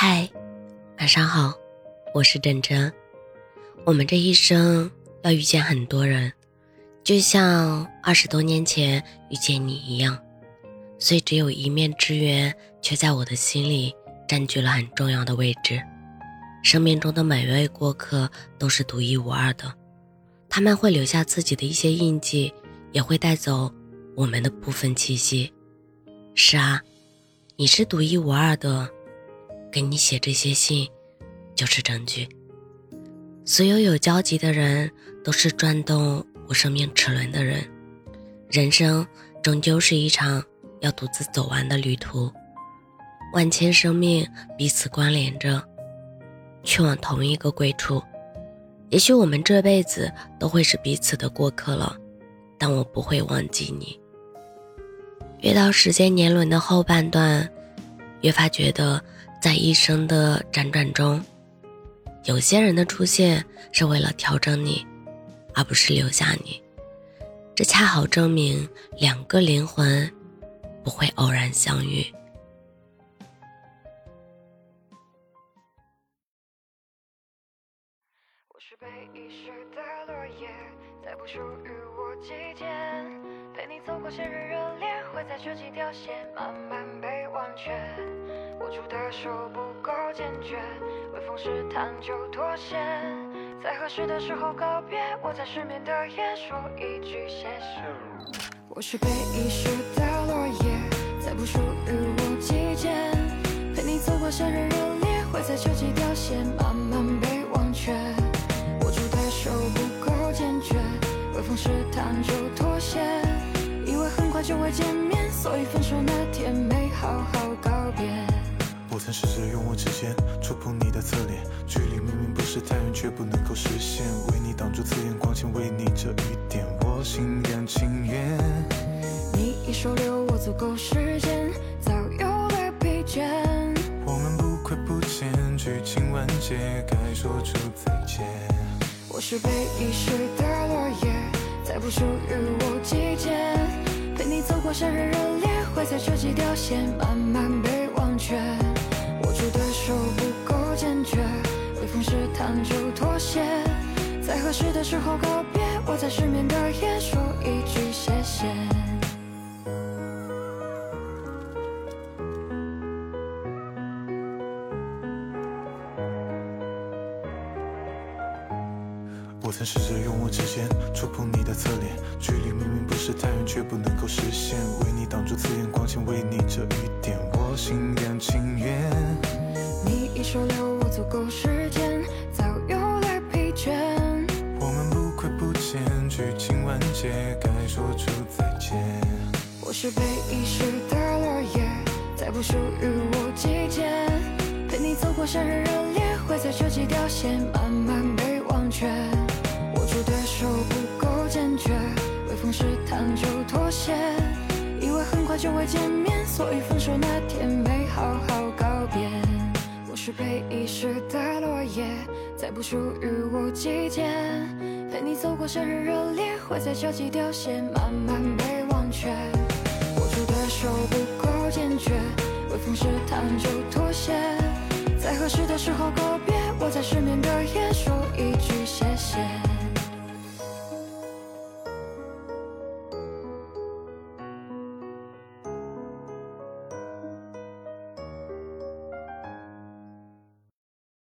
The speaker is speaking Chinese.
嗨，晚上好，我是真真。我们这一生要遇见很多人，就像二十多年前遇见你一样，虽只有一面之缘，却在我的心里占据了很重要的位置。生命中的每位过客都是独一无二的，他们会留下自己的一些印记，也会带走我们的部分气息。是啊，你是独一无二的。给你写这些信，就是证据。所有有交集的人，都是转动我生命齿轮的人。人生终究是一场要独自走完的旅途，万千生命彼此关联着，去往同一个归处。也许我们这辈子都会是彼此的过客了，但我不会忘记你。越到时间年轮的后半段，越发觉得。在一生的辗转中，有些人的出现是为了调整你，而不是留下你。这恰好证明两个灵魂不会偶然相遇。我是被遗失的落叶，在不属于我季节，你走过夏日热烈，会在这几条线慢慢被忘却。握住的手不够坚决，微风试探就妥协，在合适的时候告别。我在失眠的夜说一句谢谢。我是被遗失的落叶，在不属于我季节，陪你走过夏日热烈，会在这几条线慢慢被忘却。握住的手不够坚决，微风试探就妥协，很快就会见面，所以分手那天没好好告别。我曾试着用我指尖触碰你的侧脸，距离明明不是太远，却不能够实现。为你挡住刺眼光线，为你这一点，我心甘情愿。你一收留我足够时间，早有了疲倦。我们不亏不欠，剧情完结，该说出再见。我是被遗失的落叶，在不属于我，陌生日热烈，会在这几条线慢慢被忘却。握住的手不够坚决，微风试探就妥协，在合适的时候告别。我在失眠的夜说一句我曾试着用我指尖触碰你的侧脸，距离明明不是太远，却不能够实现。为你挡住刺眼光线，为你遮雨点，我心甘情愿。你收留我足够时间，早有了疲倦。我们不亏不欠，剧情完结，该说出再见。我是被遗失的落叶，在不属于我季节，陪你走过夏日热烈，会在这季凋谢慢慢被忘却。握住的手不够坚决，微风试探就妥协，以为很快就会见面，所以分手那天没好好告别。我是被遗失的落叶，在不属于我季节。陪你走过夏日热烈，会在夏季凋谢慢慢被